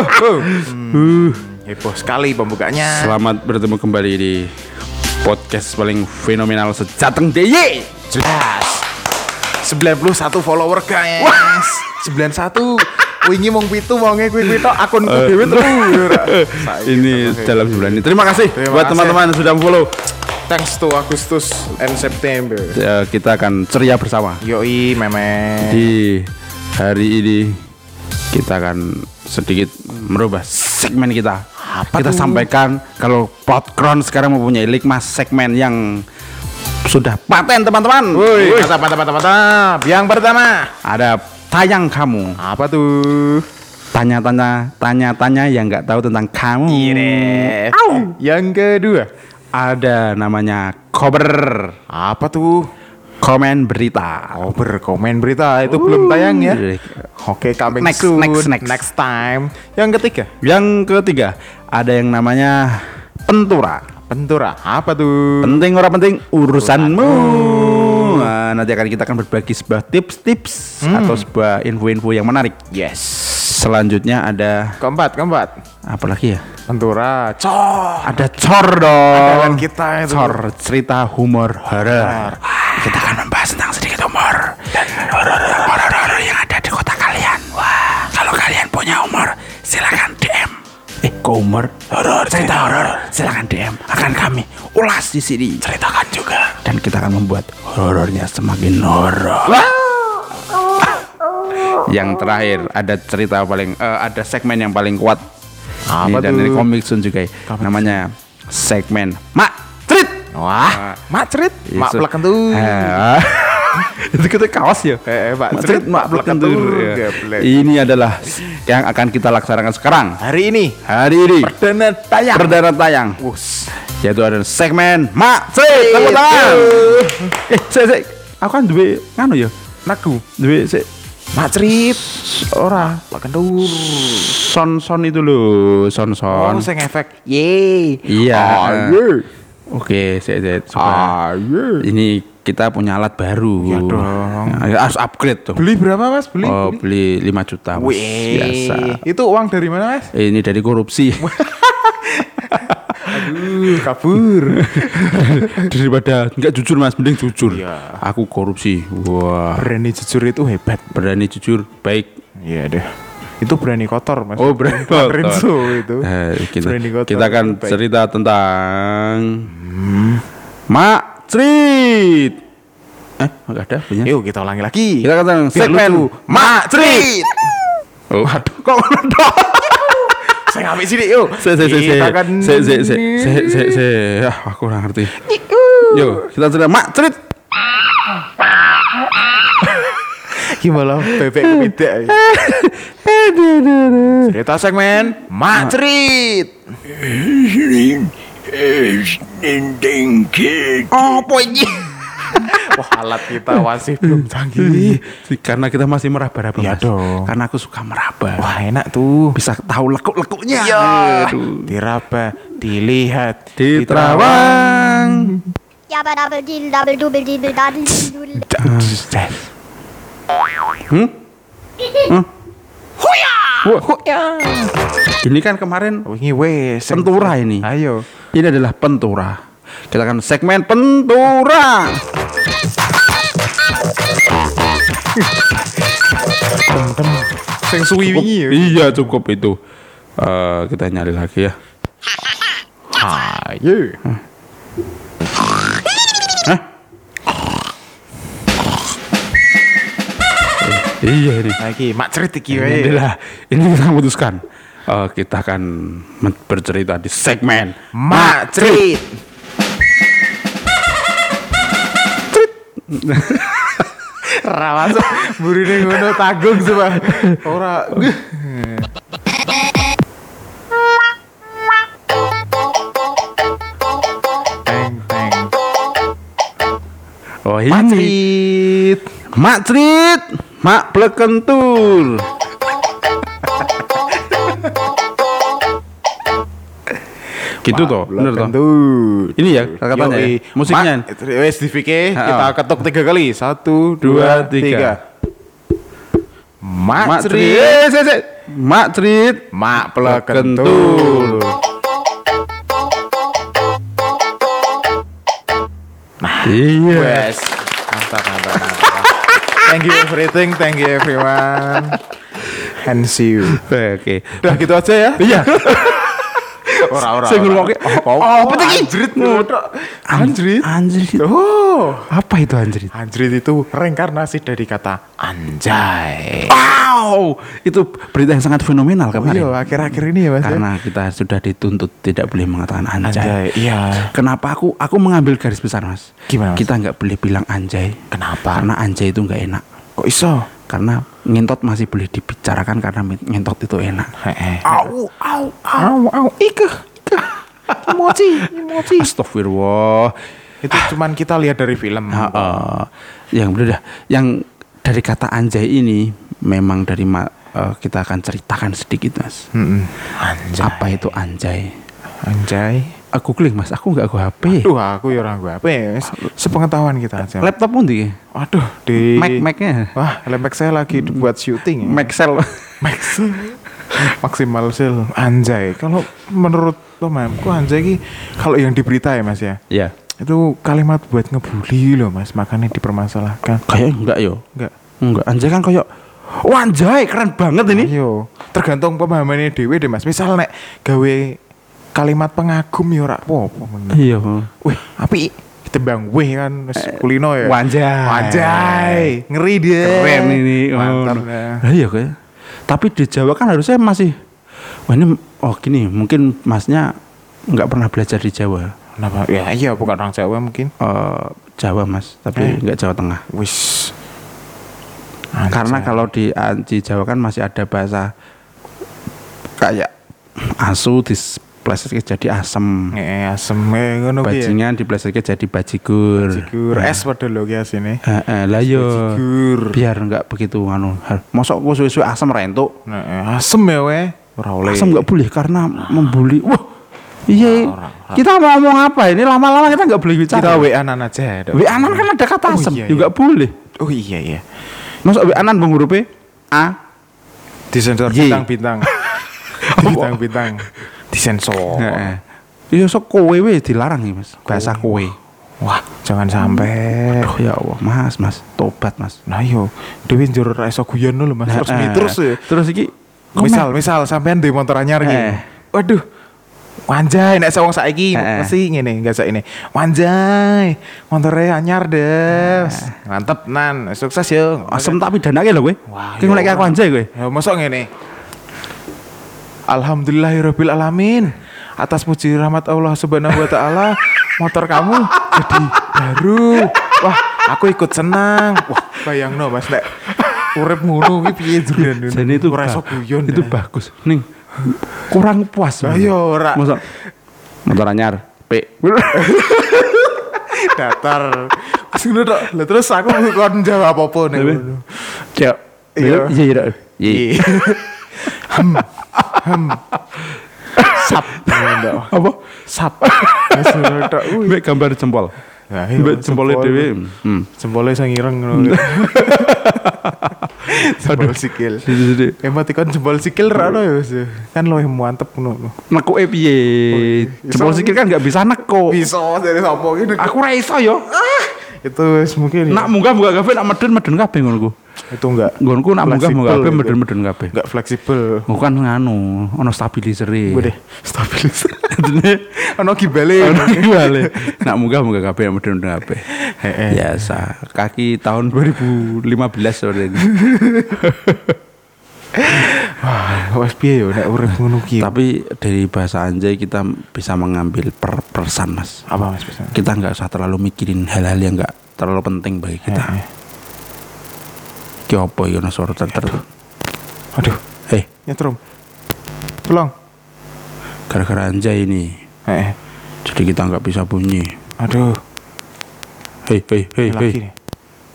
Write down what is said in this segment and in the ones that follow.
Uh, Heboh sekali pembukanya. selamat bertemu kembali di podcast paling fenomenal sejateng DIY. Jelas. 91 follower guys. 91. Wingi mong pitu wonge kuwi kuwi tok akunku dhewe terus. Ini dalam sebulan ini. Terima kasih Terima buat teman-teman yang sudah follow. Thanks to Agustus and September. Ya, kita akan ceria bersama Yoi meme. di hari ini. Kita akan sedikit merubah segmen kita. Apa kita tuh? sampaikan kalau Podcron sekarang mempunyai lima segmen yang sudah paten teman-teman. Woi, mantap mantap mantap. Yang pertama, Ada tayang kamu. apa tuh? Tanya-tanya, tanya-tanya yang nggak tahu tentang kamu. Iret. Yang kedua, Ada namanya cover apa tuh? Komen berita. Oh, berkomen berita itu belum tayang ya. Oke, coming Next, soon. next, next. time. Yang ketiga, Yang ketiga ada yang namanya pentura. pentura. Apa tuh? Penting orang penting urusanmu. Nah, nanti akan kita akan berbagi sebuah tips-tips atau sebuah info-info yang menarik. Yes. Selanjutnya ada Keempat, keempat. apa lagi ya? Pentura. Cor. Ada cor dong. Andalan kita itu. Cor cerita humor horor. Kita akan membahas tentang sedikit humor dan horor-horor yang ada di kota kalian. Wah, kalau kalian punya humor, silakan DM. Eh, kok humor? Horor, cerita horor. Silakan DM. Akan kami ulas di sini. Ceritakan juga. Dan kita akan membuat horornya semakin horor. Yang terakhir ada cerita paling eh, ada segmen yang paling kuat. Apa Ini dan tuh? ini komik Sun juga. Namanya segmen Mak. Wah, mak cerit, mak Itu- pleken tuh. Itu kita kaos ya. Eh, eh, Mak Mak Cerit, Mak Mak Pleken Pleken Tur. Tur. Ya. Geblek. Ini adalah yang akan kita laksanakan sekarang. Hari ini Hari ini perdana tayang. perdana tayang. Wus. Yaitu ada segmen Mak Cerit. Tepuk tangan. Eh, sik sik. Aku kan duwe nganu ya. Nagu. Duwe sik Mak cerit. Ora, pleken tur. son-son itu loh, son-son. Oh, sing efek. Ye. Iya. Ayo. Oke, sik. Coba. Ayo. Ini kita punya alat baru. Iya dong. Ya, Harus upgrade tuh. Beli berapa, Mas? Beli? Oh, beli 5 juta Mas. Wih. biasa. Itu uang dari mana, Mas? Ini dari korupsi. Aduh, kabur. Daripada nggak jujur Mas, mending jujur. Iya. Aku korupsi. Wah, Berani jujur itu hebat. berani jujur, baik. Iya deh. Itu berani kotor, Mas. Oh, berani kotor. Itu. Eh, kita, Berani kotor. kita akan cerita tentang Mak Cerit. Eh, enggak ada punya. Yuk kita ulangi lagi. Kita akan tentang segmen. Mak Cerit. Oh, aduh, kok ngono? Saya ngambil sini yuk. Se se se Kita akan se se se se se se ah aku kurang ngerti. Yo, kita cerita Mak Cerit. Gimana bebek beda. Cerita segmen Cerit. Apa ini? Wah alat kita masih belum canggih. Karena kita masih meraba-raba. Iya dong. Karena aku suka meraba. Wah enak tuh. Bisa tahu lekuk-lekuknya. Iya. Aduh. Diraba, dilihat, Di terawang. Yabba dabble diddle double double daddle diddle doodle. Hmm? Hmm? Wah. Ini kan kemarin Wingi wes. pentura ini. Ayo. Ini adalah pentura. Kita akan segmen pentura. Sing suwi wingi ya. Iya cukup itu. Eh, kita nyari lagi ya. Ayo. Iya ini. Lagi mak cerit iki Ini wae. adalah ini kita memutuskan. Eh, kita akan bercerita di segmen Mak cerit. Ra masuk burine ngono tanggung sumpah. Ora. Oh ini cerit. Mak Cerit, Mak Plekentur. gitu toh, bener toh. Ini ya katanya ya, musiknya. Mak, wes kita ketuk tiga kali. Satu, Dua, tiga. Mak Mak cerit. Cerit. Eh. Mak Cerit. Mak Plekentul. Plekentul. Iya. Wes. Mantap, mantap, mantap. Thank you everything, thank you everyone. And see you. Oke. Udah gitu aja ya. Iya. Ora ora. Ora. ngrungokke, Oh, oh, apa tadi? Anjrit ngono. Anjrit. Anjrit. Oh. Apa itu anjrit? Anjrit itu reinkarnasi dari kata anjay. Wow, itu berita yang sangat fenomenal kemarin. Iya, akhir-akhir ini ya Mas. ya? Karena kita sudah dituntut tidak boleh mengatakan anjay. Anjay, iya. Kenapa aku aku mengambil garis besar mas? Gimana, Mas? Kita nggak boleh bilang anjay. Kenapa? Karena anjay itu nggak enak. Kok iso? Karena ngentot masih boleh dibicarakan karena ngentot itu enak. Heeh. Au, au, Au, au, ike, ike. Emoji, emoji. Astagfirullah. Itu cuman kita lihat dari film. Heeh. yang bener dah. Yang dari kata anjay ini memang dari eh, kita akan ceritakan sedikit mas. Anjay. Apa itu anjay? Anjay. Aku googling mas, aku nggak aku HP. Duh, aku ya orang gue? Mas? Sepengetahuan kita aja. Laptop pun di Waduh, di Mac Macnya. Wah, laptop saya lagi buat syuting ya. Maxel. Max. Maksimal sale anjay. Kalau menurut lo mam, kok anjay ki kalau yang di berita ya Mas ya. ya. Itu kalimat buat ngebully loh Mas, makanya dipermasalahkan. Kayak enggak yo. Enggak. Enggak. Anjay kan kayak Wah anjay keren banget ini. Ayo, tergantung pemahamannya dewe deh Mas. Misal nek gawe kalimat pengagum ya ora apa-apa. Iya. Wih, api tembang wih kan wis kulino ya. Wanjay. Wanjay. Ngeri dia. Keren ini. Mantap. Oh, nah. Nah, iya kayak. Tapi di Jawa kan harusnya masih Wah ini oh gini, mungkin masnya nggak pernah belajar di Jawa. Kenapa? Ya iya bukan orang Jawa mungkin. Eh, Jawa mas, Eh. tapi nggak Jawa Tengah. Wis. Karena kalau di, di Jawa kan masih ada bahasa kayak asu diplesetke jadi asem. Eh, asem eh, ngono ki ya. Bajingan diplesetke jadi bajigur. Bajigur. Nah, Es pada lo ki asine. Heeh, lah yo. Bajigur. Biar nggak begitu anu. Mosok ku suwe-suwe asem rentuk. Nah, eh, asem ya we. Ora oleh. Asem nggak boleh karena membuli. Wah. Iya. Ora. Kita mau ngomong apa ini? Lama-lama kita nggak boleh bicara. Kita WA anan aja. Dok. W anan kan ada kata Oh, asem, iya, juga iya. boleh. Oh iya iya. Masuk W anan bang hurufnya A. Disensor bintang-bintang. Bintang-bintang. Disensor. Heeh. Iya sok kowe we dilarang nih mas. Bahasa kowe. Wah, jangan sampai. Oh ya Allah, mas, mas, tobat mas. Nah yo, Dewi njur iso guyon lho Mas. Terus mi- terus ya. terus iki Misal, misal sampean di motor anyar iki. Eh. Waduh. Wanjay, nek wong saiki Eh. mesti ngene, enggak sak ini. Wanjay, motornya anyar des. Mantep nan, sukses yo. asem tak pidanake lho kowe. Ki ya ngolek aku anjay kowe. Ya mosok ngene. Alhamdulillahirabbil alamin. Atas puji rahmat Allah Subhanahu wa taala, motor kamu jadi baru. Wah, aku ikut senang. Wah, bayangno Mas nek urip ngono kuwi piye. Dan itu ora guyon. Itu ya. bagus. Ning kurang puas. Lah iya ora. Masa motor anyar P. datar. Ngono tok. Lah terus aku kon jawab apa ngono. Cek. Iya. Iya, iya, iya. Iya. Hem. Sap. Apa? Sap. Wih. Mbek gambar jempol. Lah, iya, Mbek jempolnya jempol. dhewe. Hmm. Jempolnya sing ireng ngono. Jempol sikil. Emoticon jempol sikil ra ono ya Mas. Kan lo yang mantep ngono. Nekuke piye? Jempol sikil kan nggak bisa neko. Bisa dari sapa gini. Aku ra iso yo. Itu wis mungkin. Nak munggah munggah kabeh nak medun medun kabeh ngono itu enggak. Nggonku nak munggah munggah kabeh gitu. medun kabeh. Enggak fleksibel. Aku kan nganu, ono stabilizer Gue deh stabilizer. Dene Ono gibale. ono gimana? Nak munggah munggah kabeh medun medun kabeh. Heeh. Biasa. Kaki tahun 2015 sore ini. Wah, wes piye yo nek urip ngono ki. Tapi dari bahasa anjay kita bisa mengambil per persan mas. apa Mas bisa? Kita nggak usah terlalu mikirin hal-hal yang nggak terlalu penting bagi kita. Heeh. Ki apa ya ono suara ter ter. Aduh, Hei, nyetrum. Tolong. gara-gara anjay ini. Heeh. Jadi kita nggak bisa bunyi. Aduh, Hei, hei, hei, hei.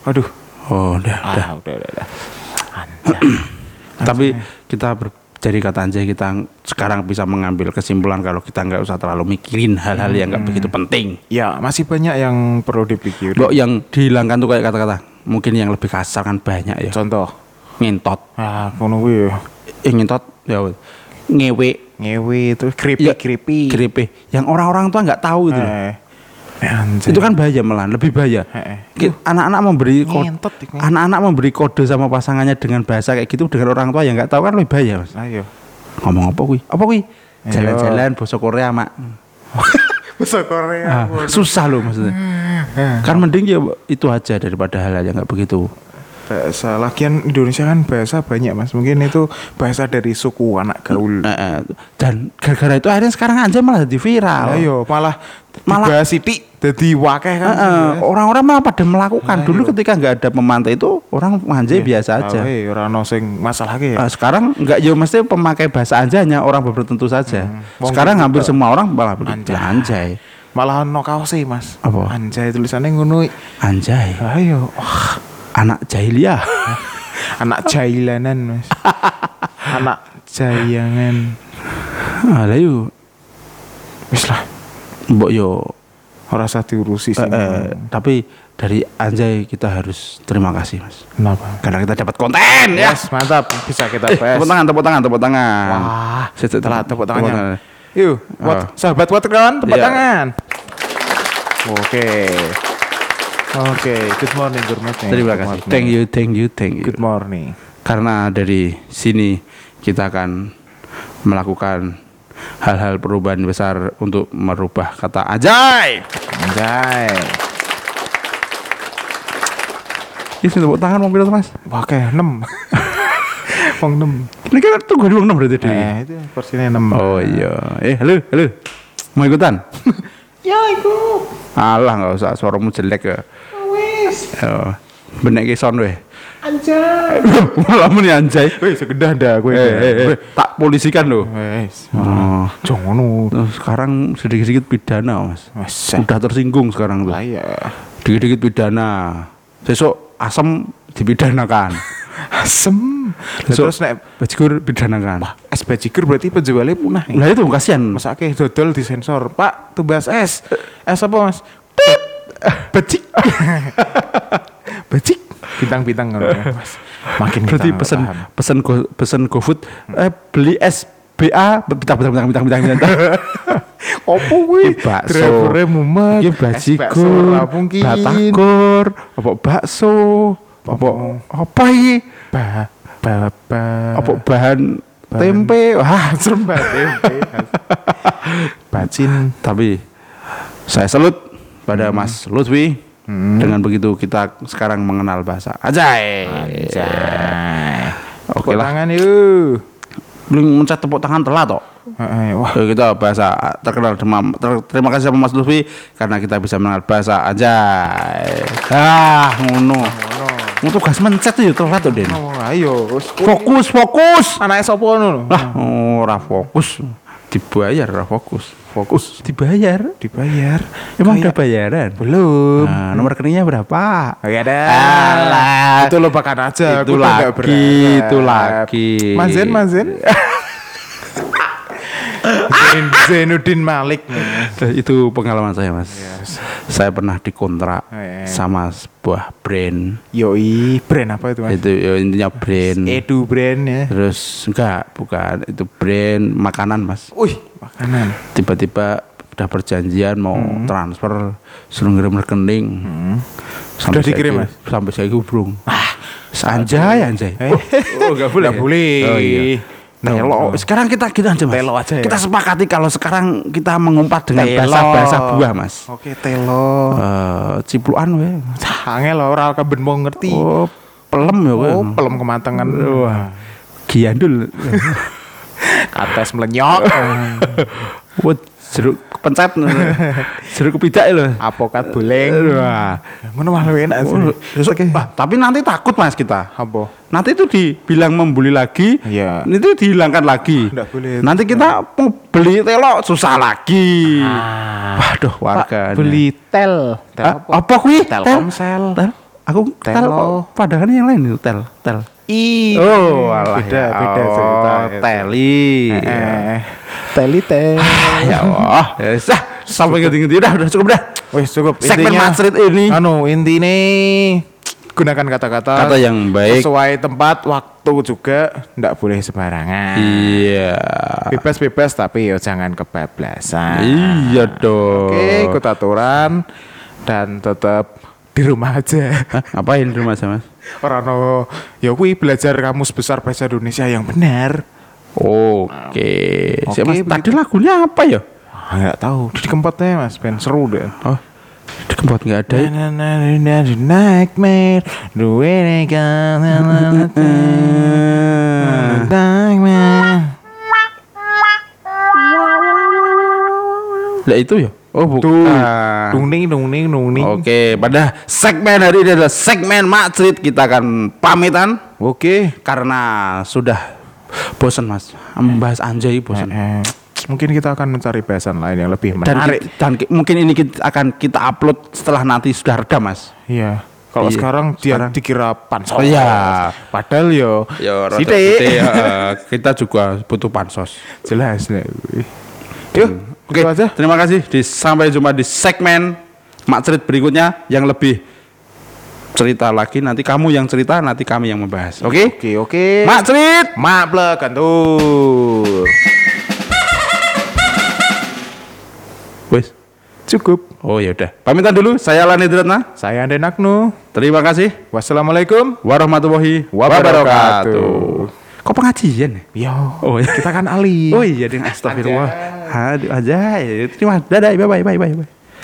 Aduh. Oh, udah, udah. Ah, udah, udah, udah. Anjay. Tapi kita ber, dari kata anjay kita sekarang bisa mengambil kesimpulan kalau kita nggak usah terlalu mikirin hal-hal yang nggak begitu penting. ya, masih banyak yang perlu dipikir. Kok yang dihilangkan tuh kayak kata-kata mungkin yang lebih kasar kan banyak ya. Contoh. Ngentot. Ah, ngono kuwi ya. yang ngentot ya ngewe Ngewe itu creepy Ya, creepy. gripe yang orang-orang tua nggak tahu itu. Eh. Eh, anjay. itu kan bahaya malah lebih bahaya Heeh. Ki- anak-anak memberi kode anak-anak memberi kode sama pasangannya dengan bahasa kayak gitu dengan orang tua yang nggak tahu kan lebih bahaya mas Ayo. ngomong apa kuy apa Ayo. jalan-jalan bosok Korea mak Bahasa Korea. Ah, susah loh maksudnya. Kan mending ya itu aja daripada hal yang nggak begitu Bahasa lagian Indonesia kan bahasa banyak mas. Mungkin itu bahasa dari suku anak gaul. Eh, dan gara-gara itu akhirnya sekarang aja malah jadi viral Ayo malah Malah- sitik jadi wakeh kan. Eh, orang-orang malah pada melakukan dulu ketika nggak ada pemantai itu orang manjai biasa aja Eh, orang no sing masalah ya. Ah, sekarang nggak ya mesti pemakai bahasa anjay hanya orang tertentu saja. Wong sekarang hampir semua orang malah. Anjay. Anjay. Malah no kaos sih mas. Apa? Anjay tulisannya ngono. Anjay. Ayo. Wah, Anak jahiliyah. anak jailanan mas. anak jayangan. Alah yuk. Wis lah. Mbok yo. Ora usah diurusi sih. eh, tapi dari Anjay kita harus terima kasih mas. Kenapa? Karena kita dapat konten ya. Yes, mantap. Bisa kita Eh, tepuk tangan, tepuk tangan, tepuk tangan. Wah, set- telah tepuk tangannya. tangan. Yuk, Ah. sahabat watermelon tepuk Iya. tangan. Oke. Oke, good morning, good morning. Terima kasih. morning. Thank you, thank you, thank you. Good morning. Karena dari sini kita akan melakukan hal-hal perubahan besar untuk merubah kata ajay. Anjay. Ini tepuk tangan mau bilang mas. Oke, 6. Wong 6. Ini kan tunggu dulu enam berarti. Dewi. Eh, itu porsinya 6. Oh iya. Eh halo, halo. Mau ikutan? Ya, ikut. Alah nggak usah suaramu jelek ya. Oh, benek ke sound weh. Anjay. Malah muni anjay. Wih, segedah dah gue. Eh, eh, eh, tak polisikan loh. Wis. Oh. Jangan ngono. Sekarang sedikit-sedikit pidana mas. Wis. Udah tersinggung sekarang tuh. Lah ya. Dikit-dikit pidana. Besok asam dipidanakan. Asem. Besok Terus nek bajigur pidanakan. es bajigur berarti penjualnya punah. ya? Lah itu kasihan. Masake dodol disensor. Pak, tumbas es. Es apa, Mas? Bajik. Bajik. Bintang-bintang ngono ya, Mas. Makin Berarti kita pesen paham. pesen go, pesen GoFood eh beli es BA bintang bintang bintang bintang bintang bintang. Opo kuwi? Iki bakso. Mumet. Iki mungkin. batagor, apa bakso, apa apa iki? Ba ba ba. Apa bahan tempe? Wah, serem banget tempe. Bacin. tapi saya salut pada Hmm. Mas Lutfi. Dengan begitu kita sekarang mengenal bahasa Ajay. Anjay. Oke Tepuk lah. tangan yuk. Lu mencet tepuk tangan telat toh. Wah, kita bahasa terkenal demam. Ter- terima kasih sama Mas Lutfi karena kita bisa mengenal bahasa Ajay. Ah, ngono. Ngono tugas mencet tuh ya telat tuh Den. Oh, ayo. Fokus, fokus. Anake sapa ngono? Lah, ora fokus. Dibayar ora fokus. Fokus dibayar. dibayar. Emang udah Kayak- bayaran? belum. Nah, nomor rekeningnya berapa? Ya dah. Alah. Itu lupakan aja. Itu lagi, itu lagi. Mazen, Mazen. Zain, Zainuddin Malik. Eh, Itu pengalaman saya, Mas. Saya pernah dikontrak Eh. sama sebuah brand. Yoi, brand apa itu mas? Itu ya, intinya brand. Edu brand ya. Terus enggak, bukan. Itu brand makanan, Mas. Wih, makanan. Tiba-tiba udah perjanjian mau transfer suruh ngirim rekening. Sudah dikirim, Mas? Sampai saya belum. Ah, anjay, anjay. Eh. Oh, enggak boleh. Nggak boleh. Oh iya. Telo. no. Sekarang kita kita aja, Mas. Telo aja ya? Kita sepakati kalau sekarang kita mengumpat dengan bahasa-bahasa buah, Mas. Oke, telo. Eh, cipluan we. Angel ora kaben mau ngerti. Oh, pelem ya we. Oh, pelem kematangan. Wah. Giandul. Kates melenyok. Wah, jeruk pencet. jeruk kepidak lho. Apokat boleng. Wah. Ngono malah enak sih. Terus, ah, tapi nanti takut Mas kita. Apa? Nanti itu dibilang membuli lagi, Iya. itu dihilangkan lagi. Nggak boleh. Nanti kita mau beli telo susah lagi. Ah. Waduh, warga. beli tel. Tel Ah, apa kuwi? Telkomsel. Tel. Aku tel. Oh, Padahal yang lain itu tel, tel. I. Oh, alah beda, ya. beda Oh, cerita. teli. Eh, teli tel. Ya Allah. Ya sah, sampai ngerti-ngerti udah udah cukup dah. Wes cukup Segmen intinya- Mas Rit ini. Anu intine gunakan kata-kata Kata yang baik. sesuai tempat, waktu juga, ndak boleh sembarangan. Iya. Bebas-bebas tapi ya jangan kebablasan. Iya dong. Oke, ikut aturan dan tetap di rumah aja. Ngapain di rumah sama? Orang no, ya kui belajar kamus besar bahasa Indonesia yang benar. Oke. Oke, Siapa begitu. Tadi lagunya apa ya? Ah, nggak tahu. Di kempotnya Mas Ben seru deh. Oh. Di kempot nggak ada. ya? Na na na na na nightmare the way they got na na na na nightmare. Lah itu ya? Oh bukan. Tuh, dung ning dung ning dung ning. Oke, pada segmen hari ini adalah segmen Macrit kita akan pamitan Oke. karena sudah bosan Mas membahas anjay bosan. Eh, mungkin kita akan mencari bahasan lain yang lebih Dan, menarik. dan ki- mungkin ini kita akan kita upload setelah nanti sudah reda Mas. Iya. Kalau Iya, sekarang dia sekarang. dikira pansos. Oh, iya. Padahal yo. Ya, gede, ya, kita juga butuh pansos. Jelas nih. Yuk, Oke, aja. terima kasih. Di, sampai jumpa di segmen Macrit berikutnya yang lebih cerita lagi. Nanti kamu yang cerita, nanti kami yang membahas. Oke? Oke, oke. Macrit. Mak blek kantur. Wes. Cukup. Oh ya udah. Pamitan dulu. Saya Lani Dratna. Saya Ande Naknu. Terima kasih. Wassalamualaikum Warahmatullahi wabarakatuh. wabarakatuh. Kok pengajian ya? Yo, Oh, iya. kita kan ahli. Oh iya dengan astagfirullah. Aduh aja. Terima Dadah. Bye bye bye bye. bye.